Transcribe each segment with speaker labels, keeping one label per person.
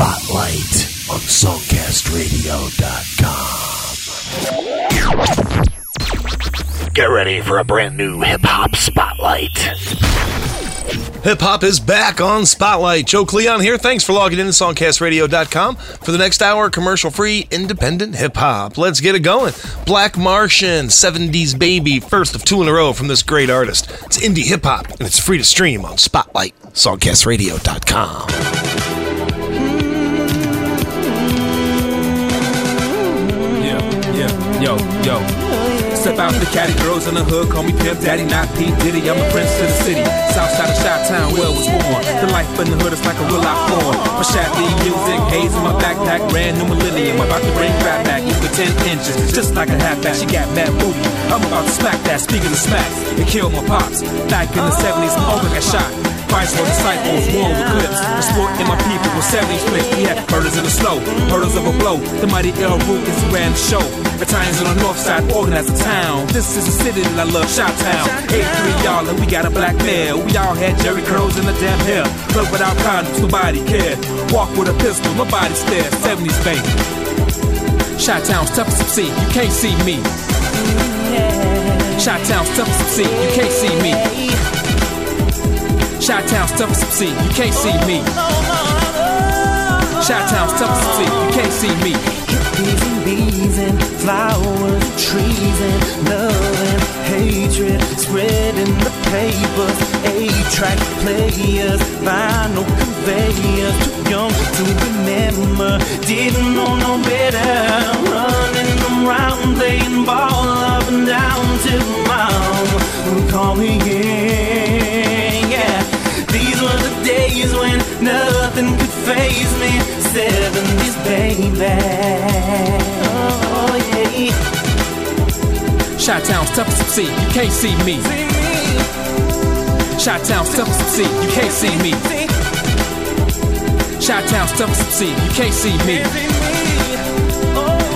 Speaker 1: Spotlight on SongcastRadio.com. Get ready for a brand new hip hop spotlight.
Speaker 2: Hip hop is back on Spotlight. Joe Cleon here. Thanks for logging in to SongcastRadio.com for the next hour commercial free independent hip hop. Let's get it going. Black Martian, 70s Baby, first of two in a row from this great artist. It's indie hip hop and it's free to stream on Spotlight, SongcastRadio.com.
Speaker 3: yo, yo. Step out to the caddy girls in the hood, call me Pimp Daddy, not Pete Diddy. I'm a prince of the city. South side of Shot Town, where I was born. The life in the hood is like a real life form. My Shaq music, haze in my backpack, brand new millennium. I'm About to bring rap back, for 10 inches, just like a halfback. She got mad booty. I'm about to smack that, speaking of smacks, it killed my pops. Back in the 70s, my uncle got shot. Fights for disciples, war with clips. The sport in my people was 70s flicks. We had murders in the snow, murders of a blow. The mighty El Rukns ran the show. Battalions on the north side organized a town. This is a city that I love, Shot Town. 8-3 y'all, and we got a black male. We all had Jheri curls in the damn hair. Plug without condoms, nobody cared. Walk with a pistol, nobody stared. 70s baby. Shot Town's tough to see, you can't see me. Shot Town's tough to see, you can't see me. Shot Town's tough to see, you can't see me. Shot Town's tough to see, you can't see me.
Speaker 4: Bees and bees and flowers trees and love and hatred spreading the papers. A-track players, vinyl conveyors, too young to remember. Didn't know no better, running around playing ball up and down till mom would call me in. 70s, baby. Oh, yeah.
Speaker 3: Shot Town's tough to see, you can't see me. Shot Town's tough to see, you can't see me. Shot Town's tough to see, you can't see me.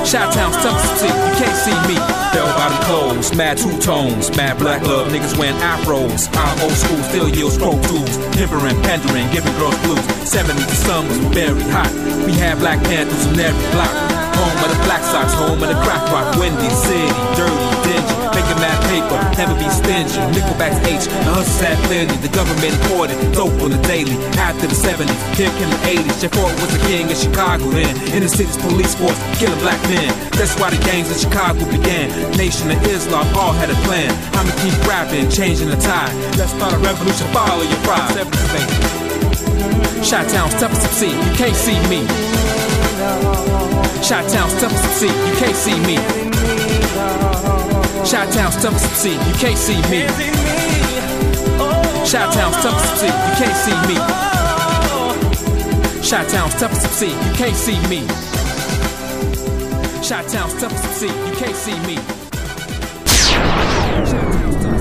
Speaker 3: Shot Town's tough to see, you can't see me. Bell bottom clothes, mad two tones, mad black love, niggas wearing afros. I'm old school, still yield scroll tools, pimpering, pandering, giving girls blues. 70s, the sun was very hot. We had Black Panthers in every block. Home of the Black Sox, home of the crack rock, windy, city, dirty, dingy. Making mad paper, never be stingy. Nickelback's H, the plenty. The government imported dope on the daily. After the 70s, here came the 80s. Jeff Fort was the king in Chicago then. In the city's police force, killing black men. That's why the gangs in Chicago began. Nation of Islam all had a plan. I'ma keep rapping, changing the tide. Let's start a revolution, follow your pride. 70s, baby. Shot Town's tough to see, you can't see me. Shot Town's tough to you can't see me. Shot Town's tough to see, you can't see me. Shot Town's tough to see, you can't see me. Shot Town's tough to see, you can't see me. Shot Town's tough to see, you can't see me.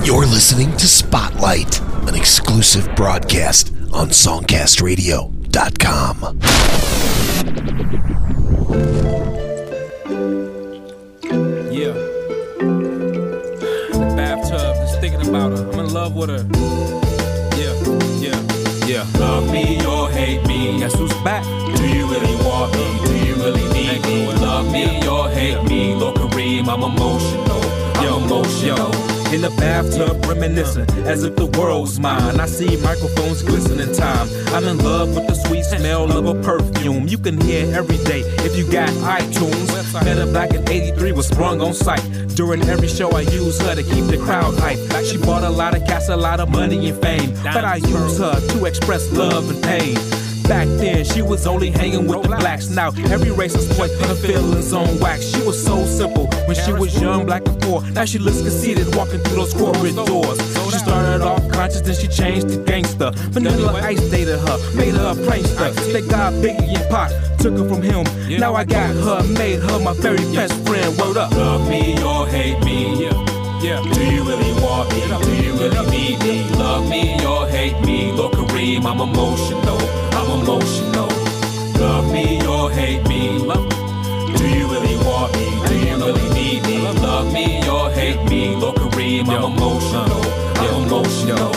Speaker 1: You're listening to Spotlight, an exclusive broadcast on SongcastRadio.com.
Speaker 3: Guess who's back? Do you really want me? Do you really need me? Love me or hate me? Lord Kareem, I'm emotional. I'm emotional. In the bathtub, reminiscing as if the world's mine. I see microphones glisten in time. I'm in love with the sweet smell of a perfume. You can hear every day if you got iTunes. Met her back in 83, was sprung on sight. During every show, I use her to keep the crowd hype. She bought a lot of cats, a lot of money and fame. But I use her to express love and pain. Back then, she was only hanging with the blacks. Now, every racist put her feelings on wax. She was so simple when she was young, black and poor. Now she looks conceited walking through those corporate doors. She started off conscious, then she changed to gangster. Vanilla Ice dated her, made her a prankster. They got Biggie and Pac, took her from him. Now I got her, made her my very best friend. Word up. Love me or hate me. Yeah. Do you really want me? Do you really need me? Love me or hate me? Lord Kareem, I'm emotional. Emotional. Love me or hate me? Do you really want me? Do you really need me? Love me or hate me? Lord Kareem, I'm emotional. I'm emotional.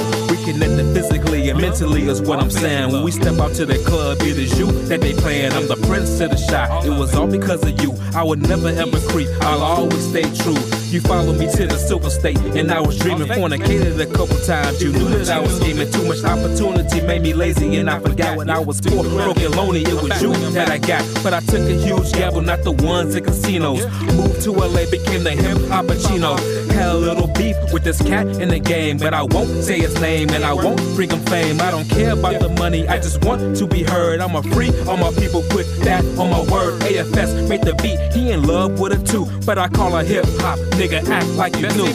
Speaker 3: Connected physically and mentally is what I'm saying. When we step out to the club, it is you that they playing. I'm the prince of the shot. It was all because of you. I would never ever creep. I'll always stay true. You follow me to the silver state, and I was dreaming. Fornicated a couple times. You knew that I was scheming. Too much opportunity made me lazy, and I forgot when I was poor, broke and lonely. It was you that I got, but I took a huge gamble, not the ones at casinos. Moved to LA, became the hip hopachino. Had a little beef with this cat in the game, but I won't say his name, and I won't bring him fame. I don't care about the money, I just want to be heard. I'm a free, all my people put that on my word. AFS made the beat, he in love with it too, but I call her hip hop nigga, act like you knew.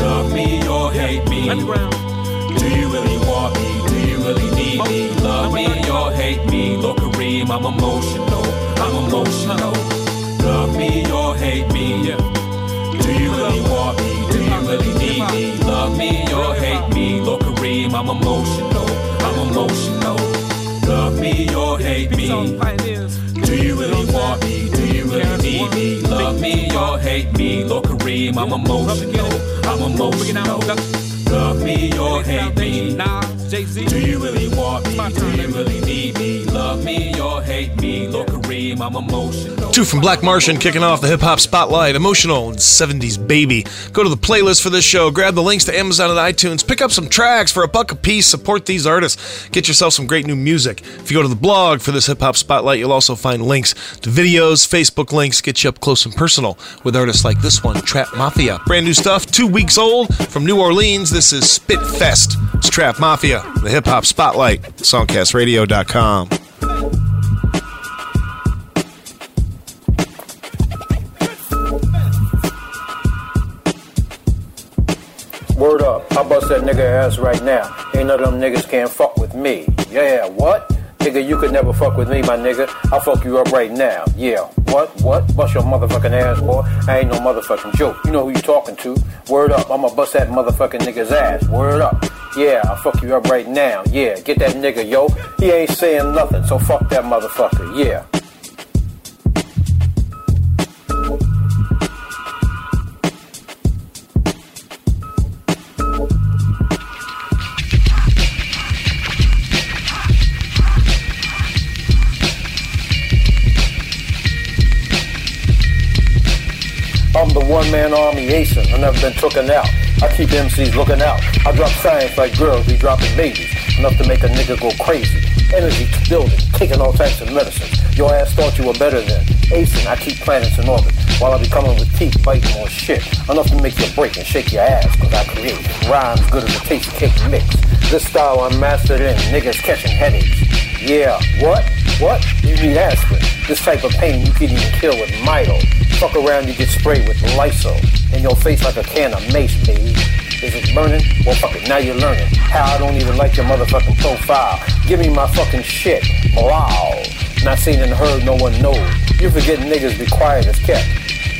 Speaker 5: Love me or hate me. Do you really want me? Do you really need me? Love me or hate me? Look, Kareem, I'm emotional. I'm emotional. Love me or hate me? Do you really want me? Do you really need me? Love me or hate me? Look, Kareem, I'm emotional. I'm emotional. Love me or hate me? Do you really want me? Do you really need me? Love me or hate me? Look, Kareem, I'm emotional. I'm emotional. Love me or hate me? Nah, Jay-Z, do you really want me? Do you really need me? Love me or hate me? Look, Kareem, I'm emotional.
Speaker 2: Two from Black Martian kicking off the hip hop spotlight. Emotional and 70s baby. Go to the playlist for this show, grab the links to Amazon and iTunes, pick up some tracks for a buck a piece, support these artists, get yourself some great new music. If you go to the blog for this hip hop spotlight, you'll also find links to videos, Facebook links, get you up close and personal with artists like this one, Trap Mafia. Brand new stuff, two weeks old from New Orleans. This is Spit Fest. It's Trap Mafia, the hip hop spotlight, songcastradio.com.
Speaker 6: Word up, I bust that nigga ass right now. Ain't none of them niggas can't fuck with me. Yeah, what? Nigga, you could never fuck with me, my nigga. I'll fuck you up right now. Yeah, what? What? Bust your motherfucking ass, boy. I ain't no motherfucking joke. You know who you talking to. Word up, I'ma bust that motherfucking nigga's ass. Word up. Yeah, I'll fuck you up right now. Yeah, get that nigga, yo. He ain't saying nothing, so fuck that motherfucker. Yeah. I'm the one man army acing. I never been tooken out. I keep MCs looking out. I drop science like girls be dropping babies. Enough to make a nigga go crazy. Energy building, taking all types of medicine. Your ass thought you were better than. Acing, I keep planets in orbit. While I be coming with teeth, biting more shit. Enough to make you break and shake your ass. Cause I create rhymes good as a tasty cake mix. This style I'm mastered in. Niggas catching headaches. Yeah, what? What? You need aspirin. This type of pain you can even kill with Midol. Fuck around, you get sprayed with Lysol. In your face like a can of mace, baby. Is it burning? Well, fuck it, now you're learning. How I don't even like your motherfucking profile. Give me my fucking shit. Wow. Not seen and heard, no one knows. You forget niggas be quiet as kept.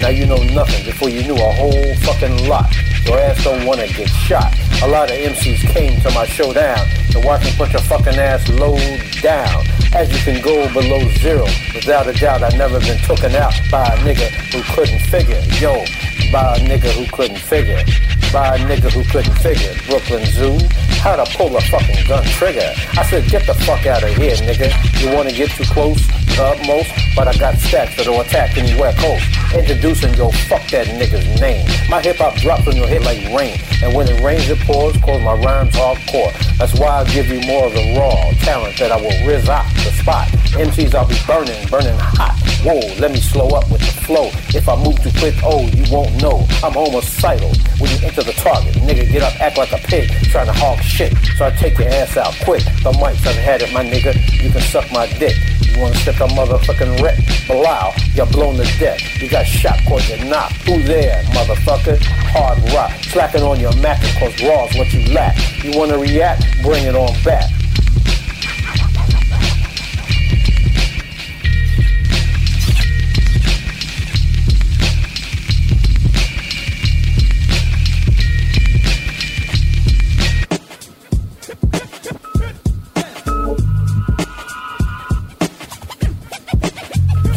Speaker 6: Now you know nothing before you knew a whole fucking lot. Your ass don't wanna get shot. A lot of MCs came to my showdown to watch me put your fucking ass low down. As you can go below zero, without a doubt, I've never been taken out by a nigga who couldn't figure. Yo, by a nigga who couldn't figure. By a nigga who couldn't figure. Brooklyn Zoo, how to pull a fucking gun trigger. I said, get the fuck out of here, nigga. You wanna get too close, the utmost, but I got stacks that'll attack anywhere close. Introducing your fuck that nigga's name. My hip hop drops on your head like rain, and when it rains it pours, cause my rhymes hardcore. That's why I give you more of the raw talent that I will rizz out the spot. MCs I'll be burning, burning hot. Whoa, let me slow up with the flow. If I move too quick, oh, you won't know. I'm homicidal. When you enter the target, nigga, get up, act like a pig, trying to hog shit. So I take your ass out quick. The mics I've had it, my nigga. You can suck my dick. You wanna stick a motherfucking wreck? Blow, you're blown to death. You got shot cause you're not. Who there, motherfucker? Hard rock. Slacking on your Mac cause raw's what you lack. You wanna react? Bring it on back.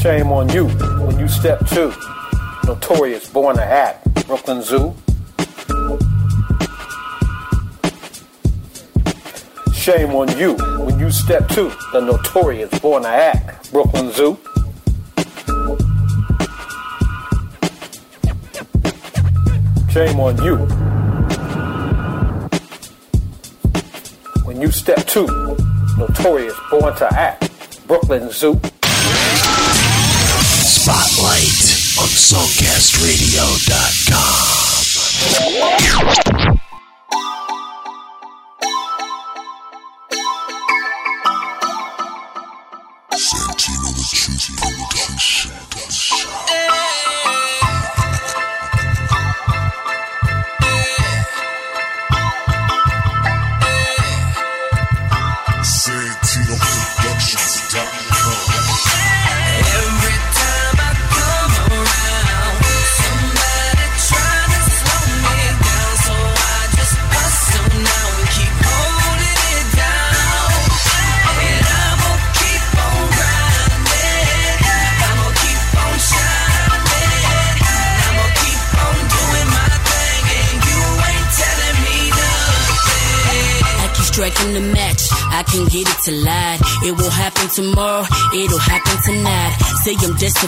Speaker 6: Shame on you when you step two. Notorious, born to act. Brooklyn Zoo. Shame on you when you step to the notorious born to act. Brooklyn Zoo. Shame on you. When you step to notorious born to act. Brooklyn Zoo.
Speaker 7: SongcastRadio.com.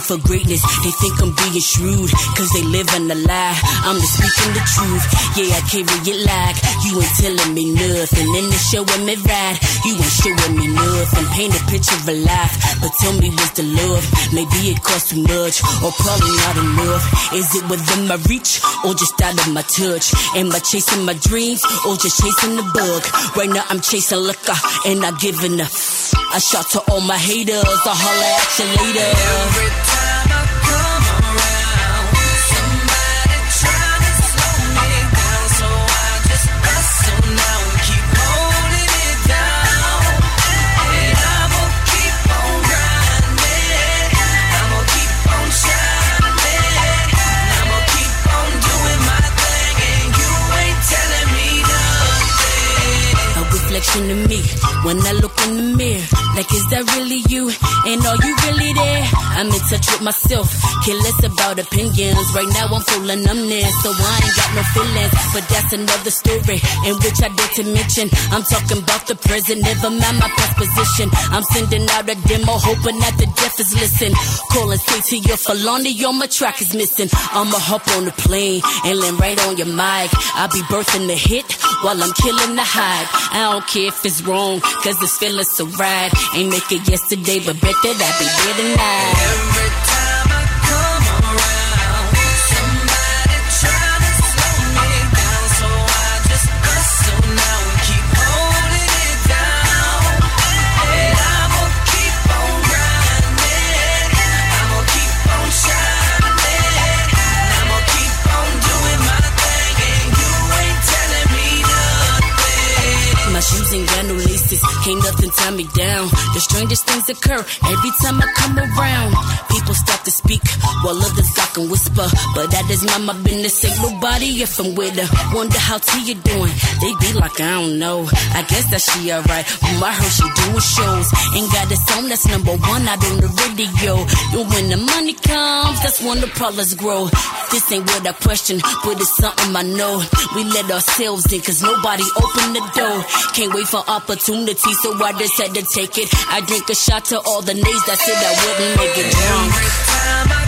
Speaker 8: for greatness. They think I'm being shrewd, cause they live in a lie. I'm just speaking the truth. Yeah, I carry it like you ain't telling me nothing. And they showing me right, you ain't showing me nothing. Paint a picture of a life, but tell me what's the love? Maybe it costs too much, or probably not enough. Is it within my reach, or just out of my touch? Am I chasing my dreams, or just chasing the bug? Right now I'm chasing liquor and not giving a. I shot to all my haters, I'll holler at you later. Reflection of me when I look in the mirror. Like, is that really you? And are you really there? I'm in touch with myself, careless about opinions. Right now I'm full of numbness, so I ain't got no feelings. But that's another story in which I dare to mention. I'm talking about the present, never mind my past position. I'm sending out a demo, hoping that the deaf is listen. Calling straight to your Philani, on my track is missing. I'ma hop on the plane and land right on your mic. I'll be birthing the hit while I'm killing the hype. I don't care if it's wrong, cause this feeling so right. Ain't make it yesterday, but bet that I be there tonight. Can't nothing tie me down. The strangest things occur every time I come around. People stop to speak while others talk and whisper, but that is not my business. Ain't nobody if I'm with her. Wonder how Teah doing? They be like I don't know. I guess that she alright. Um, I heard she doing shows. Ain't got a song that's number one out on the radio. And when the money comes, that's when the problems grow. This ain't what I question, but it's something I know. We let ourselves in, cause nobody opened the door. Can't wait for opportunity, so I just had to take it. I drink a shot to all the nays that said I wouldn't make it drunk.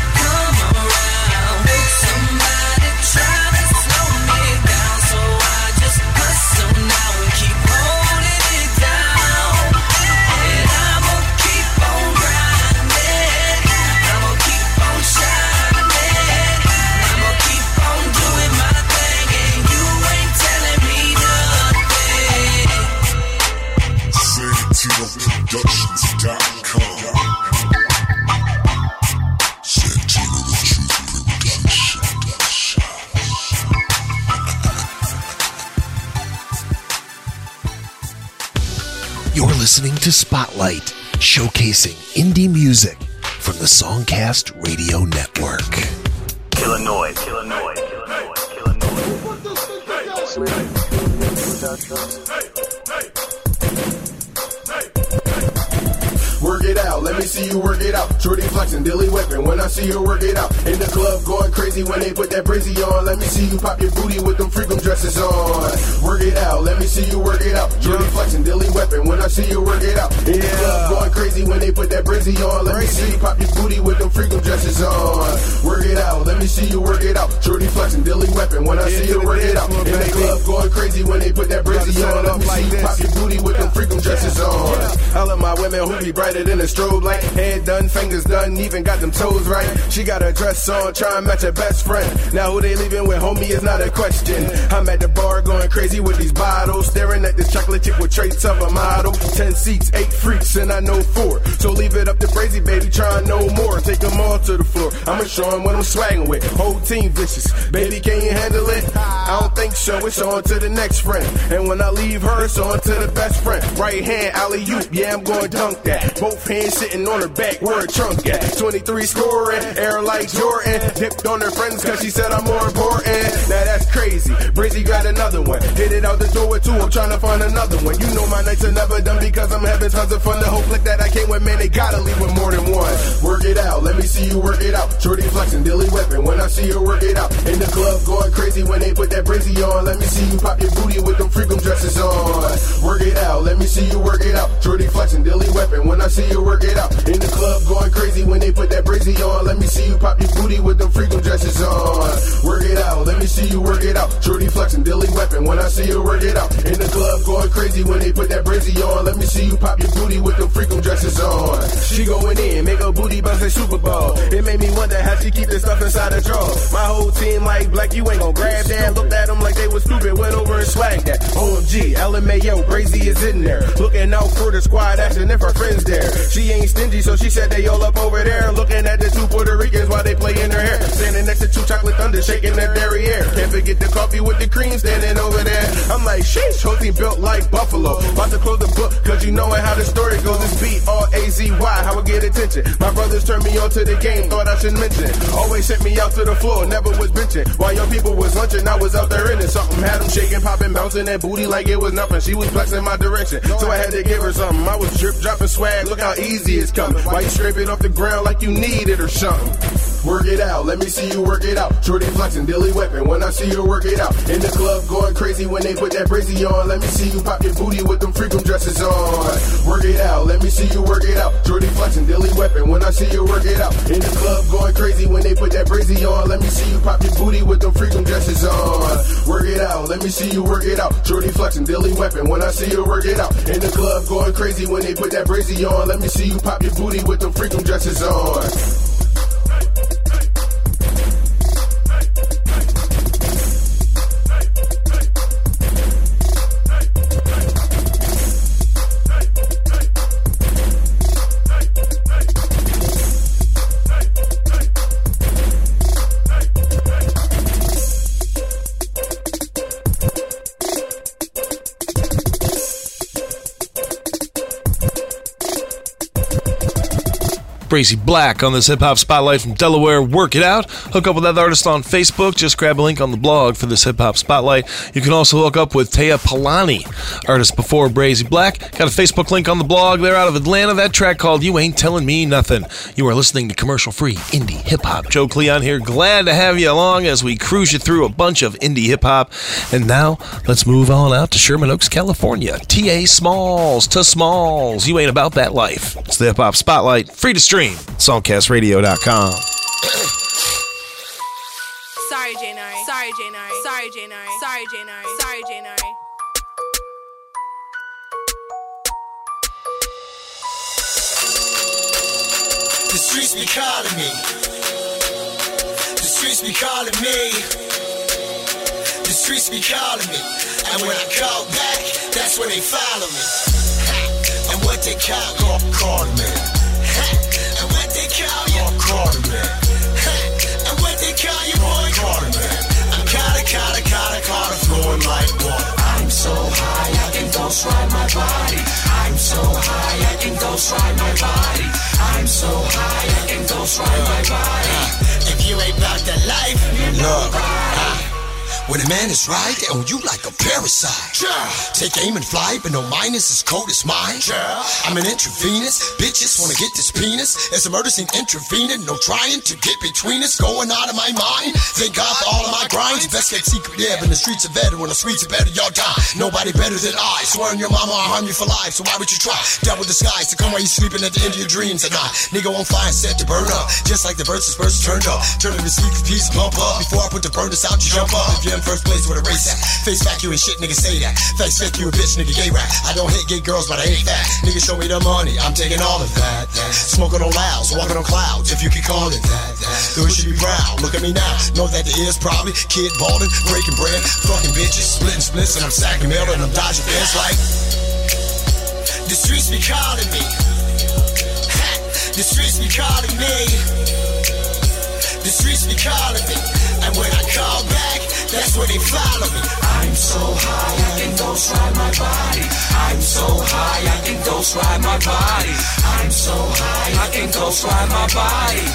Speaker 7: Listening to Spotlight, showcasing indie music from the Songcast Radio Network.
Speaker 9: Illinois, Illinois, Illinois, Illinois.
Speaker 10: It out. let me see you work it out. Shorty flexing, dilly whipping when I see you work it out. In the club going crazy when they put that brazy on. Let me see you pop your booty with them freakum dresses on. Work it out, let me see you work it out. Shorty flexing, dilly whipping when I see you work it out. In the club going crazy when they put that brazy on. Let me see you pop your booty with them freakum dresses on. Work it out, let me see you work it out. Shorty flexing, dilly whipping when I see you work it out. In the club going crazy when they put that brazy on. Me see you pop your booty with them freakum dresses on. I love my women who be brighter than a strobe light. Head done, fingers done, even got them toes right. She got her dress on, try and match her best friend. Now who they leaving with, homie, is not a question. I'm at the bar going crazy with these bottles, staring at this chocolate chick with traits of a model. Ten seats, eight freaks, and I know four. So leave it up to crazy, baby, try no more. Take them all to the floor. I'ma show 'em what I'm swagging with. Whole team vicious. Baby, can you handle it? I don't think so. It's on to the next friend. And when I leave her, it's on to the best friend. Right hand, alley oop, yeah, I'm going dunk that. Both hands sitting on her back, where her trunk at. 23 scoring, air like Jordan. Dipped on her friends cause she said I'm more important. Now that's crazy. Brizzy got another one. Hit it out the door two, I'm trying to find another one. You know my nights are never done because I'm having tons of fun. The whole click that I came with, man, they gotta leave with more than one. Work it out, let me see you work it out. Shorty flexing, dilly weapon. when I see you work it out. In the club going crazy when they put that Brizzy on. Let me see you pop your booty with them freakum dresses on. Work it out, let me see you work it out. Shorty flexing, dilly weapon when I see you work it out. In the club going crazy when they put that Brizzy on. Let me see you pop your booty with them freakum dresses on. Work it out, let me see you work it out. Shorty flexing, dilly weapon when I see you work it out. In the club going crazy when they put that Brizzy on. Let me see you pop your booty with them freakum dresses on. She going in, make her booty bounce like Super Bowl. It made me wonder how she keep this stuff inside her drawer. My whole team like black, you ain't gon' grab that. Looked at them like they was stupid, went over and swagged that. OMG, LMAO, crazy is in there. Looking out for the squad action if her friends there. She ain't stingy, so she said they all up over there. Looking at the two Puerto Ricans while they play in her hair. Standing next to two chocolate thunder, shaking their derriere. Can't forget the coffee with the cream standing over there. I'm like, sheesh, whole built like Buffalo. About to close the book, cause you know how the story goes. This beat all A-Z-Y, I get attention. My brothers turned me on to the game, thought I should mention. Always sent me out to the floor, never was benching. While young people was lunching, I was out there in it. Something had them shaking, popping, bouncing that booty like it was nothing. She was flexing my direction, so I had to give her something. I was drip, dropping swag, look how easy it's coming. Why you scraping off the ground like you need it or something? Work it out, let me see you work it out. Shorty flexing, dilly weapon. when I see you work it out. In the club going crazy when they put that brazy on. Let me see you pop your booty with them freakum dresses on. Work it out, let me see you work it out. Shorty flexing, dilly weapon. when I see you work it out. In the club going crazy when they put that brazy on. Let me see you pop your booty with them freakum dresses on. Work it out, let me see you work it out. Shorty flexing, dilly weapon. when I see you work it out. In the club going crazy when they put that brazy on. Let me see you pop your booty with them freakum dresses on.
Speaker 2: Brazy Blakk on this hip hop spotlight from Delaware. Work it out. Hook up with that artist on Facebook. Just grab a link on the blog for this hip hop spotlight. You can also hook up with Teah Philani, artist before Brazy Blakk. Got a Facebook link on the blog. They're out of Atlanta. That track called You Ain't Telling Me Nothing. You are listening to commercial free indie hip hop. Joe Cleon here. Glad to have you along as we cruise you through a bunch of indie hip hop. And now let's move on out to Sherman Oaks, California. Ta Smallz Ta Smallz. You ain't about that life. It's the hip hop spotlight. Free to stream. Songcastradio.com.
Speaker 11: Sorry, J Nari. Sorry, J Nari. Sorry, J Nari. Sorry, J Nari. Sorry, J Nari.
Speaker 12: The streets be calling me. The streets be calling me. The streets be calling me. And when I call back, that's when they follow me. Ha! And what they call call, call me. Me. Ha! And what they call you boy call me. I'm kinda, kinda, kinda, kinda flowing like water. I'm so high I can ghost ride my body. I'm so high I can ghost ride my body. I'm so high I can ghost ride my body. If you ain't about that life, you know. When a man is right, they own you like a parasite. Yeah. Take aim and fly, but no mine is as cold as mine. Yeah. I'm an intravenous. Bitches wanna get this penis. It's a murder scene intravenous. No trying to get between us. Going out of my mind. Thank God for all of my grinds. Best kept secret, yeah, but the streets are better. When the streets are better, y'all die. Nobody better than I. Swearing your mama I'll harm you for life. So why would you try? Double disguise to come while you sleeping at the end of your dreams at night. Nigga on fire set to burn up. Just like the birds dispersed turned up. Turn Turning the sleep piece pump up. Before I put the burners out, you jump up. If you're first place with a race at. Face back you and shit, nigga say that. Face fuck you a bitch, nigga gay rap. I don't hate gay girls, but I hate that. Nigga show me the money, I'm taking all of that. Smoking on louds, walking on clouds, if you can call it that. Though it should be proud. Look at me now, know that there is probably kid balling, breaking bread, fucking bitches, splitting splits, and I'm stacking mail and I'm dodging fence like. The streets be calling me. The streets be calling me. The streets be calling me. And when I call back, that's when they follow me.
Speaker 7: I'm so high, I can ghost ride my body. I'm so high, I can ghost ride my body. I'm so high, I can ghost ride my body.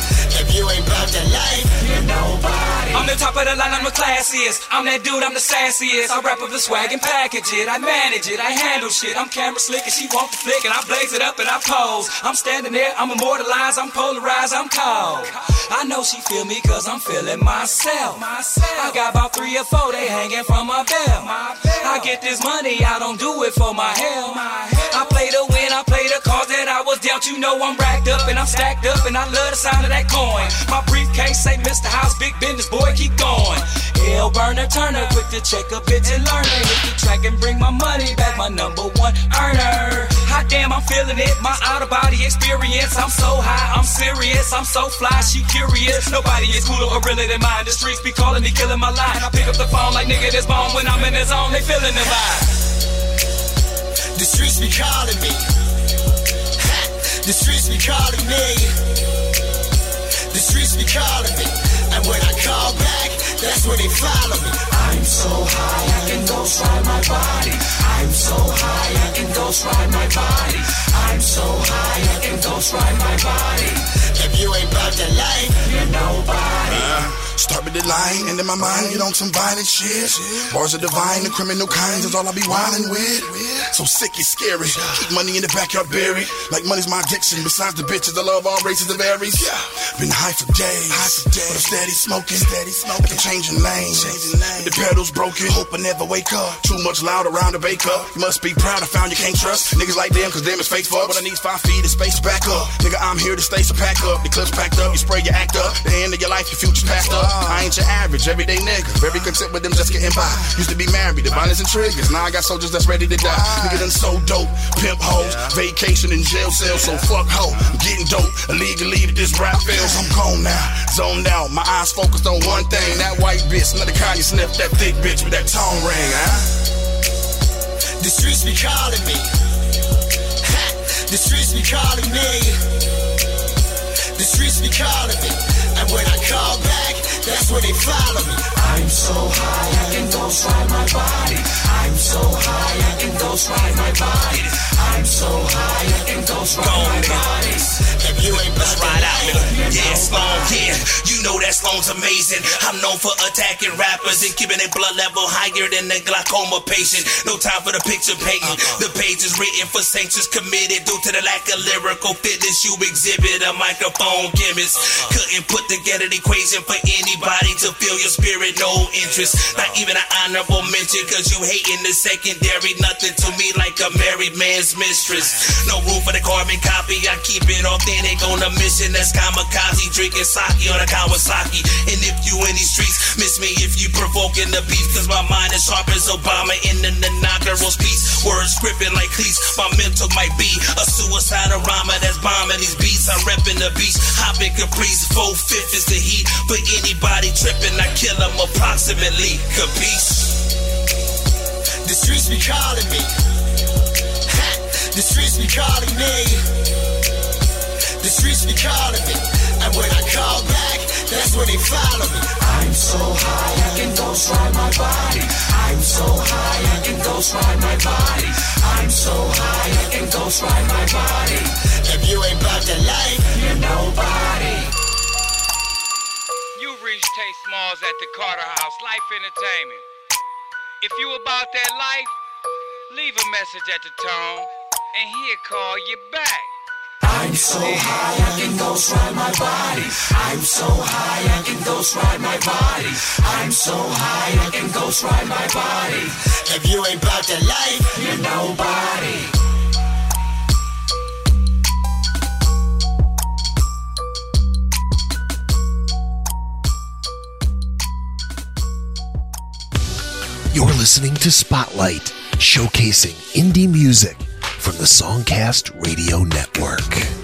Speaker 12: If you ain't about that life,
Speaker 7: you're nobody.
Speaker 13: I'm the top of the line, I'm the classiest. I'm that dude, I'm the sassiest. I rap up the swag and package it. I manage it, I handle shit. I'm camera slick and she the flick and I blaze it up and I pose. I'm standing there, I'm immortalized, I'm polarized, I'm cold. I know she feel me cause I'm feeling myself. I got about three or four, they hanging from my belt. I get this money, I don't do it for my hell. I play to win, I play the cards that I was dealt. You know I'm racked up and I'm stacked up and I love the sound of that coin. My briefcase say Mr. House, big business, boy, keep going. Hell burner, turner, quick to check a bitch and learn her. Hit the track and bring my money back, my number one earner. Hot damn, I'm feeling it, my out of body experience. I'm so high, I'm serious, I'm so fly, she curious. Nobody is cooler or realer than mine. The streets be calling me, killing my line. I pick up the phone like nigga, this bomb when I'm in the zone, they feeling the vibe.
Speaker 12: The streets be calling me. The streets be calling me. The streets be calling me. And when I call back, that's when they follow me.
Speaker 7: I'm so high, I can ghost ride my body. I'm so high, I can ghost ride my body. I'm so high, I can ghost ride my body.
Speaker 12: If you ain't about that life,
Speaker 7: you're nobody.
Speaker 14: Uh, start with the line, and in my mind, get on some violent shit. Bars are divine, the criminal kinds is all I be wildin' with. So sick, it's scary. Keep money in the backyard buried. Like money's my addiction. Besides the bitches, I love all races and varies. Been high for days, but I'm steady smoking. Steady smoking. Changing lanes. With the pedals broken. Hope I never wake up. Too much loud around the bake up. You must be proud. I found you can't trust niggas like them, cause them is fake fuck. But I need five feet of space to back up. Nigga, I'm here to stay, so pack up. The clips packed up. You spray your act up. The end of your life, your future's passed up. I ain't your average, everyday nigga. Very content with them just getting by. Used to be married, the violence and triggers. Now I got soldiers that's ready to die. Nigga done so dope. Pimp hoes, vacation in jail cells, so fuck hoe. Getting dope. Illegally to this rap fails. I'm gone now. Zoned out. My eyes focused on one thing. That white bitch. The Kanye sniff that thick bitch with that tone ring, huh?
Speaker 12: The streets be calling me. The streets be calling me. The streets be calling me. And when I call back, that's when they follow me.
Speaker 7: I'm so high, I can ghost ride my body. I'm so high, I can ghost ride my body. I'm so high, I can ghost ride my body.
Speaker 12: You ain't
Speaker 15: Let's ride out, nigga. Yeah, Sloan, yeah. You know that Sloan's amazing. I'm known for attacking rappers and keeping their blood level higher than a glaucoma patient. No time for the picture painting. Uh-uh. The page is written for sanctions committed due to the lack of lyrical fitness. You exhibit a microphone chemist. Uh-uh. Couldn't put together the equation for anybody to feel your spirit, no interest. Uh-uh. Not even an honorable mention, cause you hating the secondary. Nothing to me like a married man's mistress. Uh-huh. No room for the carbon copy. I keep it authentic on a mission that's kamikaze. Drinking sake on a Kawasaki. And if you in these streets, miss me if you provoking the beef. Cause my mind is sharp as Obama in an inaugural speech. Words scripting like cleats. My mental might be a suicidal rhymer that's bombing these beats. I'm repping the beach, hopping caprice. Four fifth is the heat. For anybody tripping, I kill them approximately. Capiche?
Speaker 12: The streets be calling me. The streets be calling me. The streets be calling me. And when I call back, that's when they follow me.
Speaker 7: I'm so high, I can ghost ride my body. I'm so high, I can ghost ride my body. I'm so high, I can ghost ride my body.
Speaker 12: If you ain't about that life,
Speaker 7: you're nobody.
Speaker 16: You reach Ta Smallz at the Carter House, Life Entertainment. If you about that life, leave a message at the tone, and he'll call you back.
Speaker 7: I'm so high I can ghost ride my body. I'm so high I can ghost ride my body. I'm so high I can ghost ride my body.
Speaker 12: If you ain't about that life,
Speaker 7: you're nobody.
Speaker 1: You're listening to Spotlight, showcasing indie music from the Songcast Radio Network.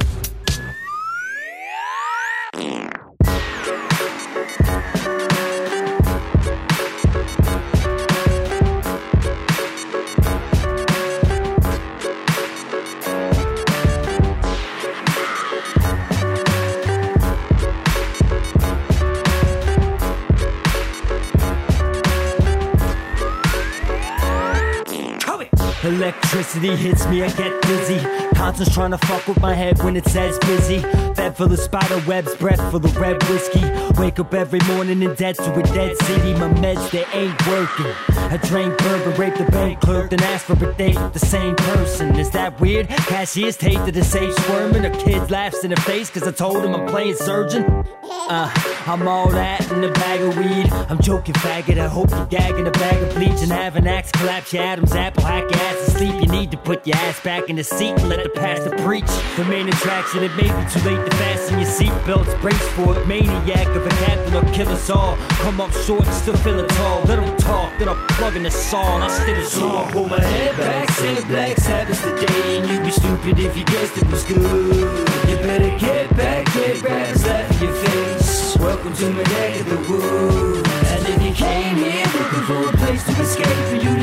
Speaker 4: Electricity hits me, I get dizzy. Constant's trying to fuck with my head when it says busy. Bed full of spider webs, breath full of red whiskey. Wake up every morning in debt to a dead city. My meds, they ain't working. I drank bourbon, raped the bank clerk, then asked for a date with the same person. Is that weird? Cashier's taped to the safe squirming. A kid laughs in the face cause I told him I'm playing surgeon. Uh, I'm all that in a bag of weed. I'm joking, faggot. I hope you're gagging a bag of bleach and have an axe collapse your Adam's apple, hack your ass to sleep. You need to put your ass back in the seat and let the pastor preach. The main attraction, it may be too late to fasten your seatbelts. Brace for it, maniac of a captain will kill us all. Come up short still feeling tall. Let them talk, then I'll plug in the song. I still a song. Pull my head back, say black Sabbath today, and you'd be stupid if you guessed it was good. You better get back, get back, slap your face. Welcome to my neck of the woods. And if you came here looking for a place to escape, you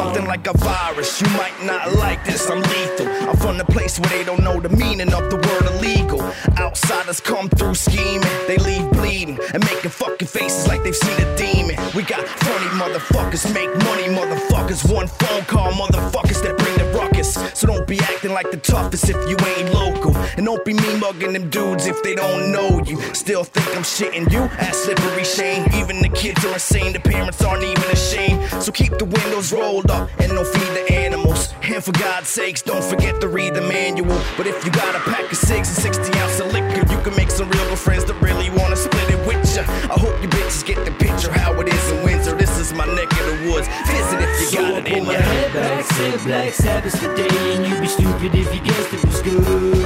Speaker 17: something like a virus. You might not like this, I'm lethal. I'm from the place where they don't know the meaning of the word illegal. Outsiders come through scheming, they leave bleeding and making fucking faces like they've seen a demon. We got funny motherfuckers, make money motherfuckers. One phone call motherfuckers that bring the ruckus. So don't be acting like the toughest if you ain't local. And don't be me mugging them dudes if they don't know you. Still think I'm shitting you? Ass slippery shame. Even the kids are insane, the parents aren't even ashamed. So keep the windows rolled and don't feed the animals. And for God's sakes, don't forget to read the manual. But if you got a pack of six and 60 ounce of liquor, you can make some real good friends that really wanna split it with ya. I hope you bitches get the picture how it is in Windsor. This is my neck of the woods. Visit if you
Speaker 4: So
Speaker 17: got
Speaker 4: I
Speaker 17: it in ya.
Speaker 4: head back, say black Sabbath today, and you'd be stupid if you guessed it was good.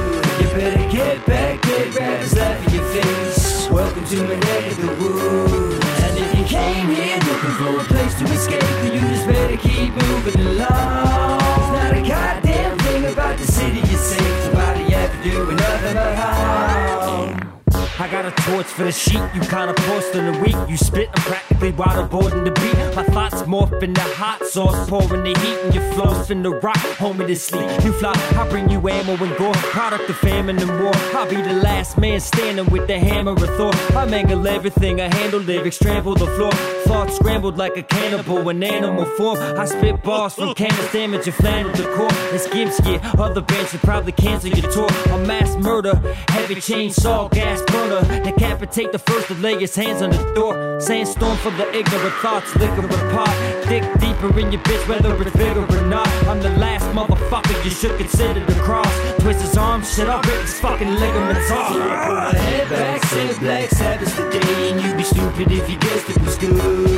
Speaker 4: You better get back, get back, slap in your face. Welcome to my neck of the woods. Came here looking for a place to escape, you just better keep moving along. I got a torch for the sheet, you kinda forced in the week. You spit, I'm practically waterboarding the beat. My thoughts morph into hot sauce, pouring the heat, and your flows the rock. Homie to sleep, you fly, I bring you ammo and gore. Product of famine and war. I'll be the last man standing with the hammer of Thor. I mangle everything, I handle lyrics, trample the floor. Thoughts scrambled like a cannibal in animal form. I spit bars from cannons, damage and flannel the core. It's Gimski, other bands should probably cancel your tour. A mass murder, heavy chainsaw, gas burner. Decapitate the first to lay his hands on the door. Sandstorm for the ignorant thoughts, liquor apart. Dig deeper in your bitch, whether it's big or not. I'm the last motherfucker you should consider to cross. Twist his arms, shit, I'll rip his fucking ligaments off. Pull my head back, say Black Sabbath today, and you'd be stupid if you guessed it was good.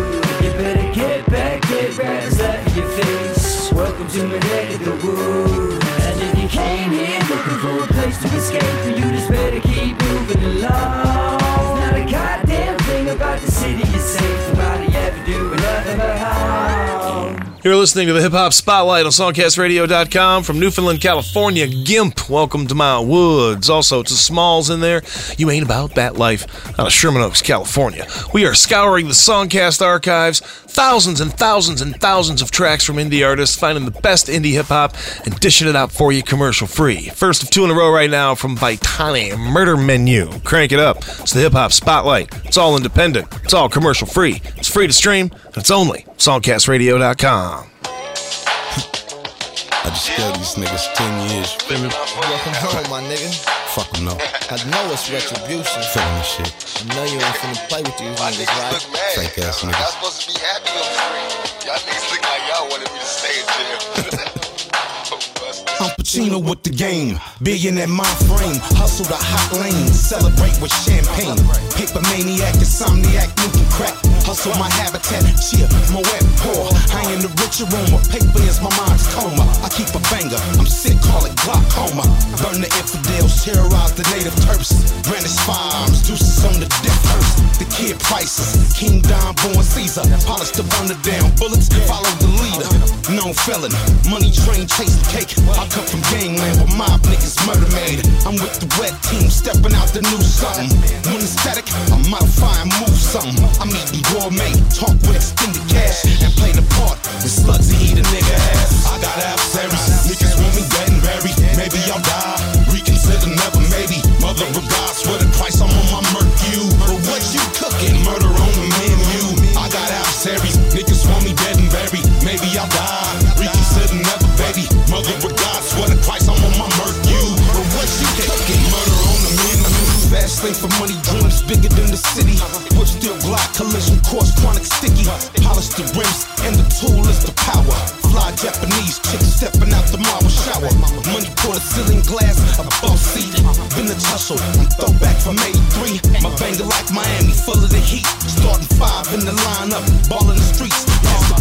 Speaker 4: You better get back, get and slap in your face. Welcome to my neck of the woods. And you came here looking for a place to escape, you just better keep moving along. There's not a goddamn thing about the city you safe. Nobody ever doing nothing but harm.
Speaker 2: You're listening to the Hip Hop Spotlight on SongcastRadio.com from Newfoundland, California. Gimp, welcome to my woods. Also Ta Smallz in there. You ain't about that life out of Sherman Oaks, California. We are scouring the Songcast archives, thousands and thousands and thousands of tracks from indie artists, finding the best indie hip hop and dishing it out for you commercial free. First of two in a row right now from Vitani Murder Menu. Crank it up. It's the Hip Hop Spotlight. It's all independent. It's all commercial free. It's free to stream. And it's only SongcastRadio.com.
Speaker 18: I just gave these niggas 10 years, you feel me?
Speaker 19: Welcome home, my nigga.
Speaker 18: Fuck them, no.
Speaker 19: I know it's retribution.
Speaker 18: Feeling this shit.
Speaker 19: I know you ain't finna play with these niggas, right?
Speaker 18: Fake ass
Speaker 20: Y'all supposed to be happy on free. Y'all niggas look like y'all wanted me to stay in jail.
Speaker 21: Oh, I'm Pacino with the game, billion in my frame. Hustle the hot lane, celebrate with champagne. Paper maniac, insomniac, Newton crack. Hustle my habitat, cheer, my wet pour. I in the rich aroma, paper is my mind's coma. I keep a banger, I'm sick, call it glaucoma. Burn the infidels, terrorize the native Turks. Brandish firearms, deuces on the death. The kid prices, King Don, born Caesar. Polish the burner down, bullets follow the leader. Known felon, money train chasing cake. I come from gangland with mob niggas murder made. I'm with the red team, stepping out the new something. When static, I'm modifying, move something. I'm eating gourmet, talk with extended cash, and play the part. The slugs and eat a nigga ass. I got adversaries, niggas want me dead and buried. Maybe I'll die, reconsider never, maybe. Mother of gods, for the price I'm on my you. But what you cooking? Murder on the menu. I got adversaries, niggas want me dead and buried. Maybe I'll die, reconsider never, baby. Mother of gods, for the price I'm on my you. But what you cooking? Murder on the menu. Fast lane for money, dreams bigger than the city. Collision course, chronic sticky. Polish the rims, and the tool is the power. Fly Japanese chicks stepping out the marble shower. Money pour the ceiling glass, a boss seat. Been the tussle, I'm throwback from 83. My banger like Miami, full of the heat. Starting five in the lineup, ball in the streets.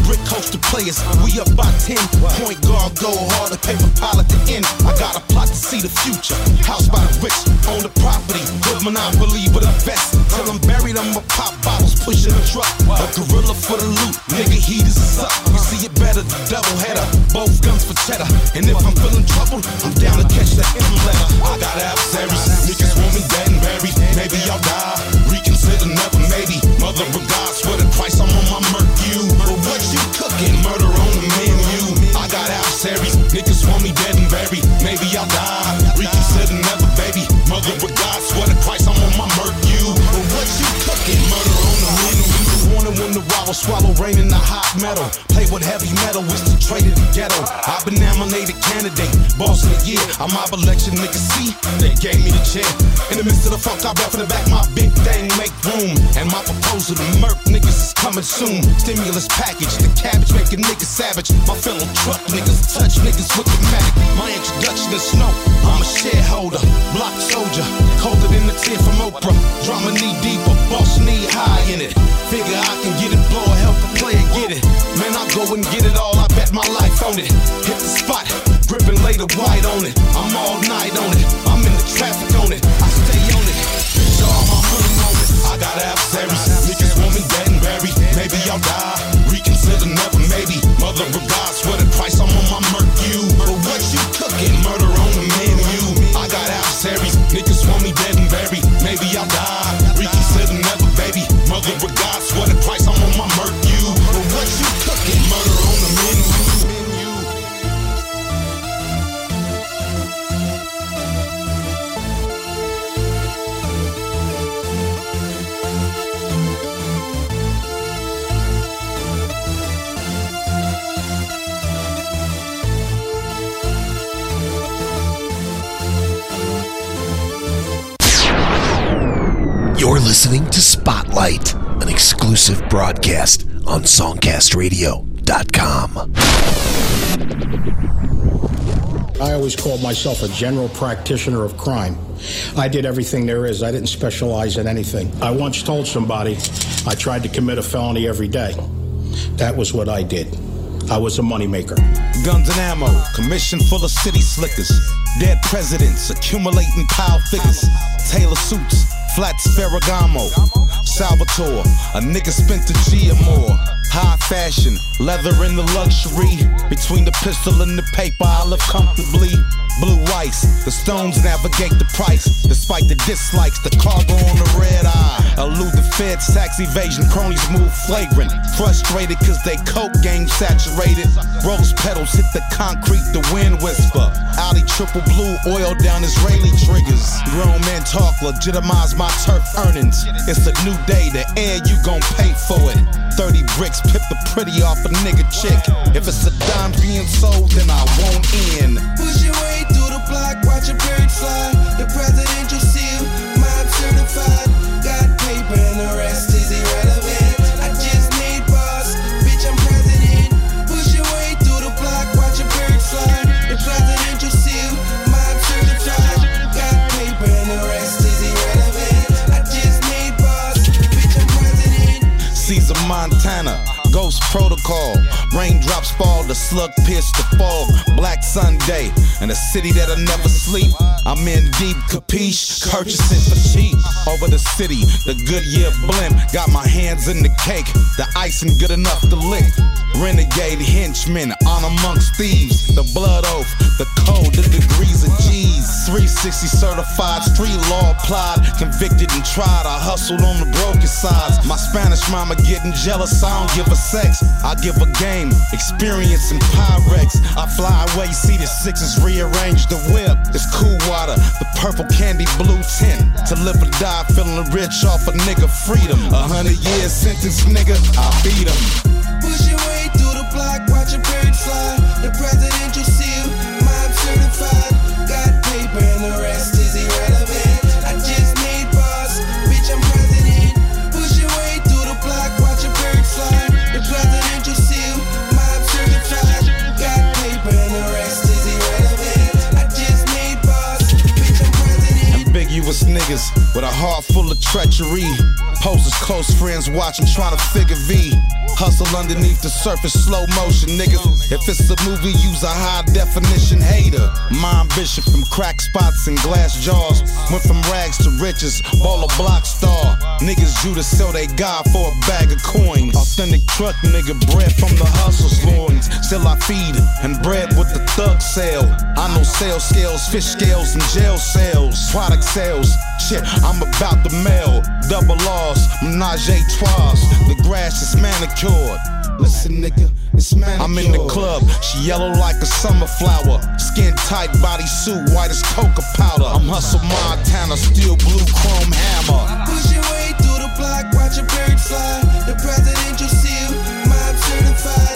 Speaker 21: The brick coaster players, we up by 10. Point guard, go harder, paper pile at the end. I got a plot to see the future. House by the rich, own the property. Good monopoly with a vest. Till I'm buried, I'ma pop bottles, pushing the truck. A gorilla for the loot, nigga, heat is up. You see it better, the double header. Both guns for cheddar. And if I'm feeling trouble, I'm down to catch the M letter. I got adversaries, niggas want me dead and buried. Maybe I'll die, swallow rain in the hot metal. Play with heavy metal, it's the trade of the ghetto. I've been nominated candidate, boss of the year. I'm mob election, niggas see, they gave me the chair. In the midst of the funk, I rap for the back, my big thing make room. And my proposal to murk niggas is coming soon. Stimulus package, the cabbage making niggas savage. My fellow truck niggas touch niggas with the matic. My introduction is snow, I'm a shareholder, block soldier, colder than the tear from Oprah. Drama knee deeper, boss knee high in it. Figure I can get it, blow help a player get it. Man, I go and get it all, I bet my life on it. Hit the spot, gripping lay the white on it. I'm all night on it, I'm in the traffic on it. I stay on it, bitch, all my money on it. I got adversaries, niggas me dead and buried. Maybe I'll die, reconsider never, maybe. Mother of
Speaker 1: listening to Spotlight, an exclusive broadcast on SongcastRadio.com.
Speaker 22: I always called myself a general practitioner of crime. I did everything there is. I didn't specialize in anything. I once told somebody I tried to commit a felony every day. That was what I did. I was a moneymaker.
Speaker 21: Guns and ammo, commission full of city slickers. Dead presidents accumulating pile figures. Tailor suits, flats Ferragamo. Salvatore, a nigga spent a G or more. High fashion, leather in the luxury. Between the pistol and the paper, I live comfortably. Blue ice. The stones navigate the price. Despite the dislikes, the cargo on the red eye. Elude the feds, tax evasion, cronies move flagrant. Frustrated cause they coke game saturated. Rose petals hit the concrete, the wind whisper. Audi triple blue, oil down Israeli triggers. Grown men talk, legitimize my turf earnings. It's a new day, the air you gon' pay for it. 30 bricks, pip the pretty off a nigga chick. If it's a dime being sold, then I won't end.
Speaker 23: Block, watch a bird fly. The presidential seal, mob certified. Got paper and the rest is irrelevant. I just need boss, bitch, I'm president. Push your way through the block, watch a bird fly. The presidential seal, mob certified. Got paper and the rest is irrelevant. I just need boss, bitch, I'm president.
Speaker 21: Caesar Montana. Ghost protocol, raindrops fall, the slug pierce the fog. Black Sunday, in a city that'll never sleep. I'm in deep, capiche, purchasing for cheap. Over the city, the Goodyear blimp, got my hands in the cake. The icing good enough to lick. Renegade henchmen, on amongst thieves. The blood oath, the code, the degrees of G's. 360 certified, street law applied. Convicted and tried, I hustled on the broken sides. My Spanish mama getting jealous, I don't give a sex. I give a game, experience and Pyrex. I fly away, see the sixes rearrange the whip. It's cool water, the purple candy blue tint. To live or die, feeling rich off a nigga freedom. A hundred year sentence, nigga, I beat him.
Speaker 23: Push your way through the block, watch
Speaker 21: niggas with a heart full of treachery. Poses close friends watching, trying to figure V. Hustle underneath the surface, slow motion, niggas. If it's a movie, use a high definition hater. My ambition from crack spots and glass jars. Went from rags to riches, ball a block star. Niggas Judas sell they God for a bag of coins. Authentic truck nigga, bread from the hustle's loins. Still I feed and bread with the thug sale. I know sales scales, fish scales, and jail sales. Product sales, shit, I'm about to mail. Double laws, menage a trois. The grass is manicured. Listen, nigga, it's manicured. I'm in the club, she yellow like a summer flower. Skin tight, body suit, white as coca powder. I'm hustle Montana, steel blue chrome hammer.
Speaker 23: Push your way through the block, watch a bird fly. The presidential seal, mob certified.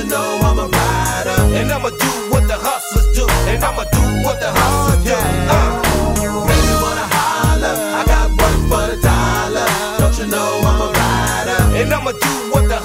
Speaker 24: You know I'm a rider? And I'ma do what the hustlers do. And I'ma do what the hustlers do. Uh. Really wanna holler. I got work for the dollar. Don't you know I'm a rider? And I'ma do what the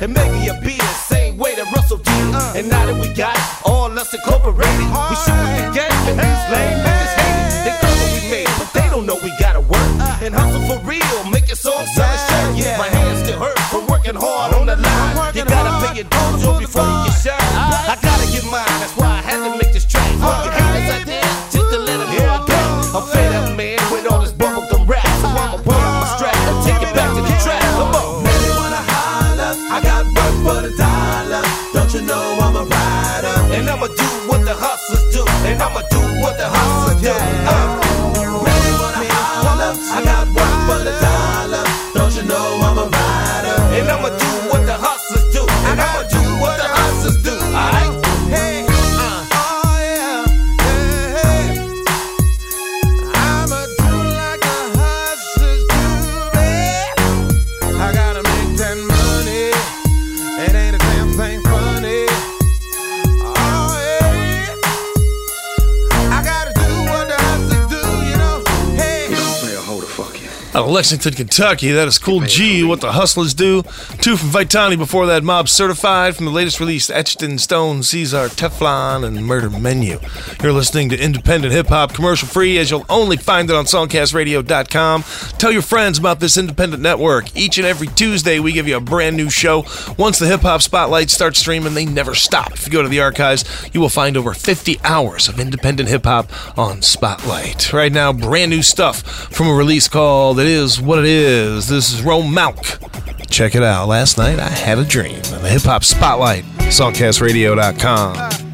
Speaker 24: And
Speaker 25: maybe a beer, same way that Russell did. And now that we got all us incorporated, we shoot the game and these lame
Speaker 2: Lexington, Kentucky, that is Cool G, What the Hustlers Do. Two from Vitani before that, Mob Certified from the latest release, Etched in Stone, Caesar, Teflon, and Murder Menu. You're listening to independent hip hop, commercial free, as you'll only find it on songcastradio.com. Tell your friends about this independent network. Each and every Tuesday, we give you a brand new show. Once the hip hop spotlight starts streaming, they never stop. If you go to the archives, you will find over 50 hours of independent hip hop on Spotlight. Right now, brand new stuff from a release called It Is What It Is. This is Rome Malc. Check it out. Last night, I had a dream. The hip hop spotlight, songcastradio.com.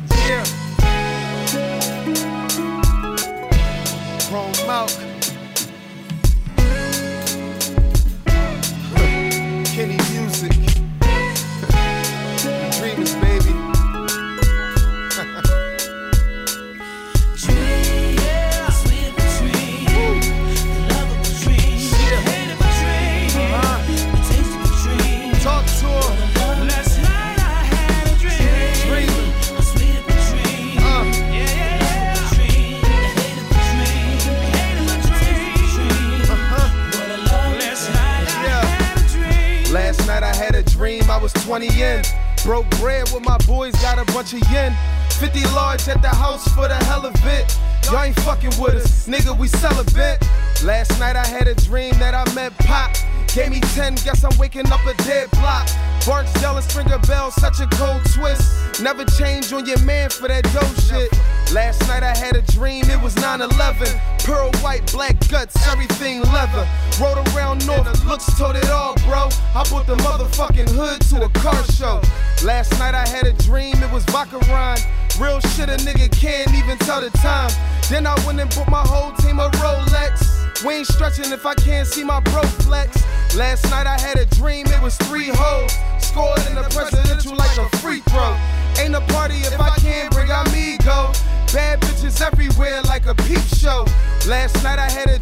Speaker 25: Broke bread with my boys, got a bunch of yen. 50 large at the house for the hell of it. Y'all ain't fucking with us, nigga, we celibate. Last night I had a dream that I met Pop. Gave me 10, guess I'm waking up a dead block. Barks and Springer Bell, such a cold twist. Never change on your man for that dope shit. Last night I had a dream, it was 9 11. Pearl white, black guts, everything leather. Rode around north, looks told it all, bro. I brought the motherfucking hood to a car show. Last night I had a dream, it was Baccarat. Real shit, a nigga can't even tell the time. Then I went and bought my whole team a Rolex. We ain't stretching if I can't see my bro flex. Last night I had a dream, it was three hoes. Scored in the presidential like a free throw. Ain't a party if I can't bring amigo. Bad bitches everywhere like a peep show. Last night I had a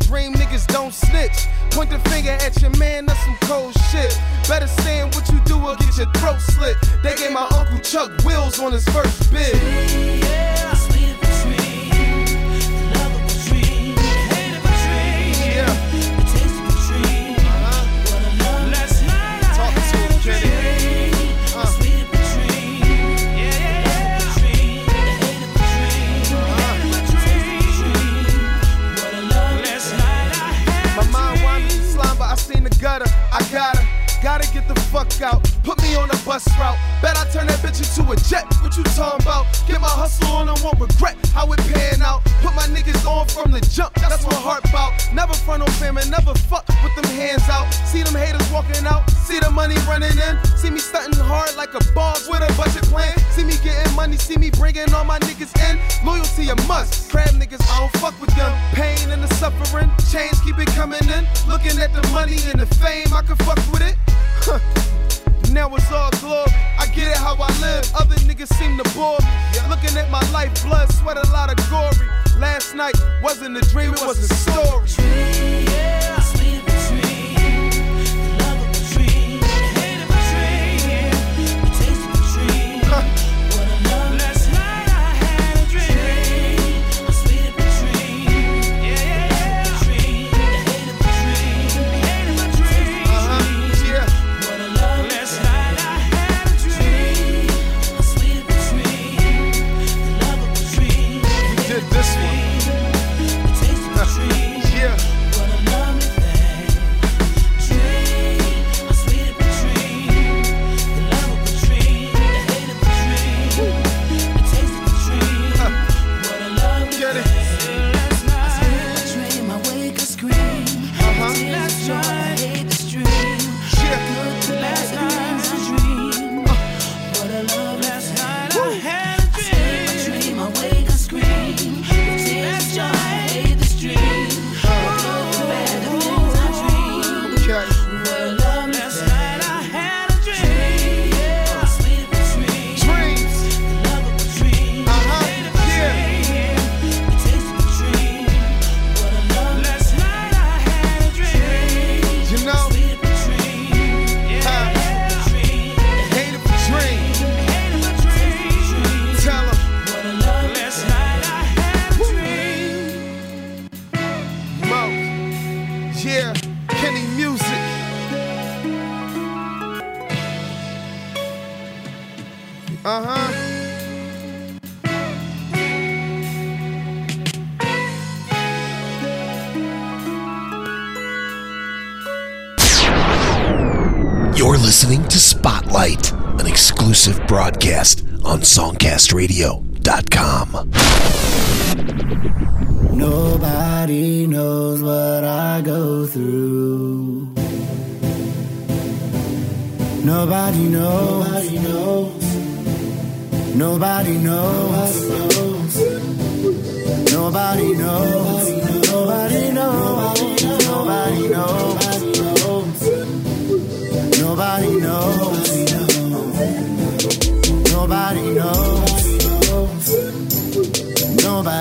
Speaker 25: Point the finger at your man, that's some cold shit. Better saying what you do or get your throat slit. They gave my Uncle Chuck wheels on his first bid. My fuck out. Put me on a bus route. Bet I turn that bitch into a jet. What you talking about? Get my hustle on and won't regret how it pan out. Put my niggas on from the jump. That's my heart bout. Never front on fam and never fuck with them hands out. See them haters walking out. See the money running in. See me stunting hard like a boss with a budget plan. See me getting money
Speaker 26: see me bringing all my niggas in. Loyalty a must. Crab niggas, I don't fuck with them. Pain and the suffering, change keep it coming in. Looking at the money and the fame, I can fuck with it. Now it's all glory. I get it how I live. Other niggas seem to bore me. Looking at my life, blood, sweat, a lot of gory. Last night wasn't a dream, it was a story. Did
Speaker 2: SongcastRadio.com.
Speaker 27: Nobody knows what I go through. Nobody knows. Nobody knows. Nobody knows. Nobody knows. Nobody